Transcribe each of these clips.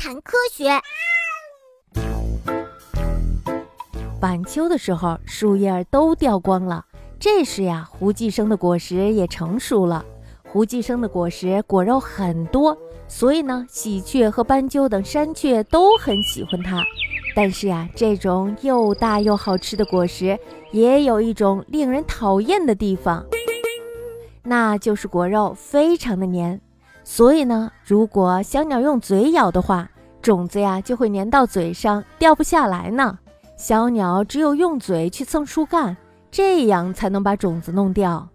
谈科学。晚秋的时候，树叶都掉光了。这时呀，胡寄生的果实也成熟了。胡寄生的果实果肉很多，所以呢，喜鹊和斑鸠等山雀都很喜欢它。但是呀，这种又大又好吃的果实，也有一种令人讨厌的地方，那就是果肉非常的黏。所以呢，如果小鸟用嘴咬的话，种子呀就会粘到嘴上，掉不下来呢。小鸟只有用嘴去蹭树干，这样才能把种子弄掉。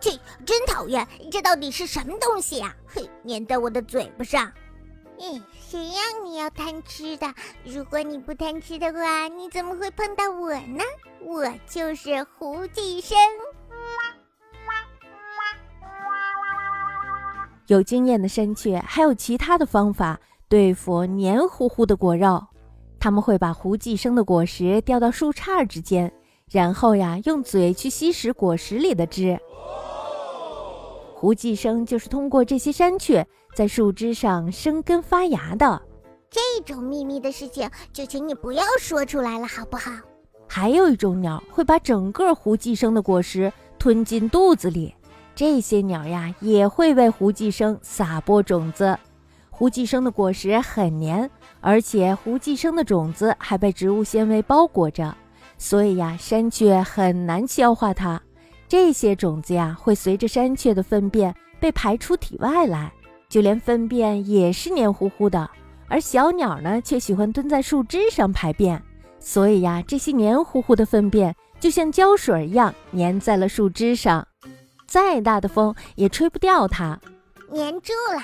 切，真讨厌！这到底是什么东西呀？嘿，粘在我的嘴巴上。嗯，谁让你要贪吃的？如果你不贪吃的话，你怎么会碰到我呢？我就是胡寄生。有经验的山雀还有其他的方法对付黏糊糊的果肉，他们会把胡寄生的果实掉到树杈之间，然后呀，用嘴去吸食果实里的汁。胡寄生就是通过这些山雀在树枝上生根发芽的。这种秘密的事情，就请你不要说出来了，好不好？还有一种鸟会把整个胡寄生的果实吞进肚子里，这些鸟呀也会为胡寄生撒播种子。胡寄生的果实很黏，而且胡寄生的种子还被植物纤维包裹着，所以呀，山雀很难消化它。这些种子呀，会随着山雀的粪便被排出体外来，就连粪便也是黏糊糊的。而小鸟呢，却喜欢蹲在树枝上排便，所以呀，这些黏糊糊的粪便就像胶水一样粘在了树枝上，再大的风也吹不掉它。粘住了，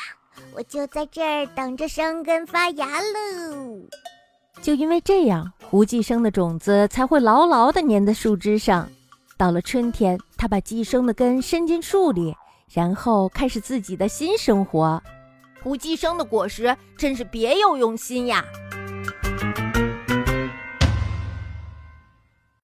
我就在这儿等着生根发芽喽。就因为这样，胡寄生的种子才会牢牢地粘在树枝上。到了春天，它把寄生的根伸进树里，然后开始自己的新生活。胡寄生的果实真是别有用心呀！